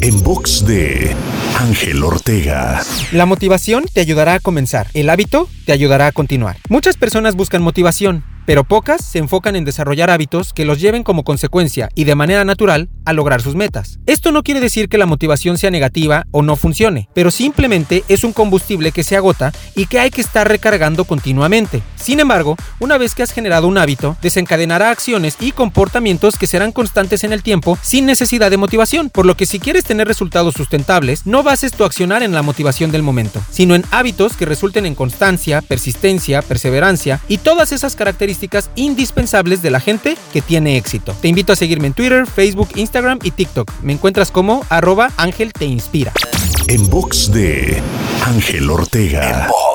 En box de Ángel Ortega. La motivación te ayudará a comenzar. El hábito te ayudará a continuar. Muchas personas buscan motivación pero pocas se enfocan en desarrollar hábitos que los lleven como consecuencia y de manera natural a lograr sus metas. Esto no quiere decir que la motivación sea negativa o no funcione, pero simplemente es un combustible que se agota y que hay que estar recargando continuamente. Sin embargo, una vez que has generado un hábito, desencadenará acciones y comportamientos que serán constantes en el tiempo sin necesidad de motivación, por lo que si quieres tener resultados sustentables, no bases tu accionar en la motivación del momento, sino en hábitos que resulten en constancia, persistencia, perseverancia y todas esas características indispensables de la gente que tiene éxito. Te invito a seguirme en Twitter, Facebook, Instagram y TikTok. Me encuentras como arroba Ángel Te Inspira. En box de Ángel Ortega. En box.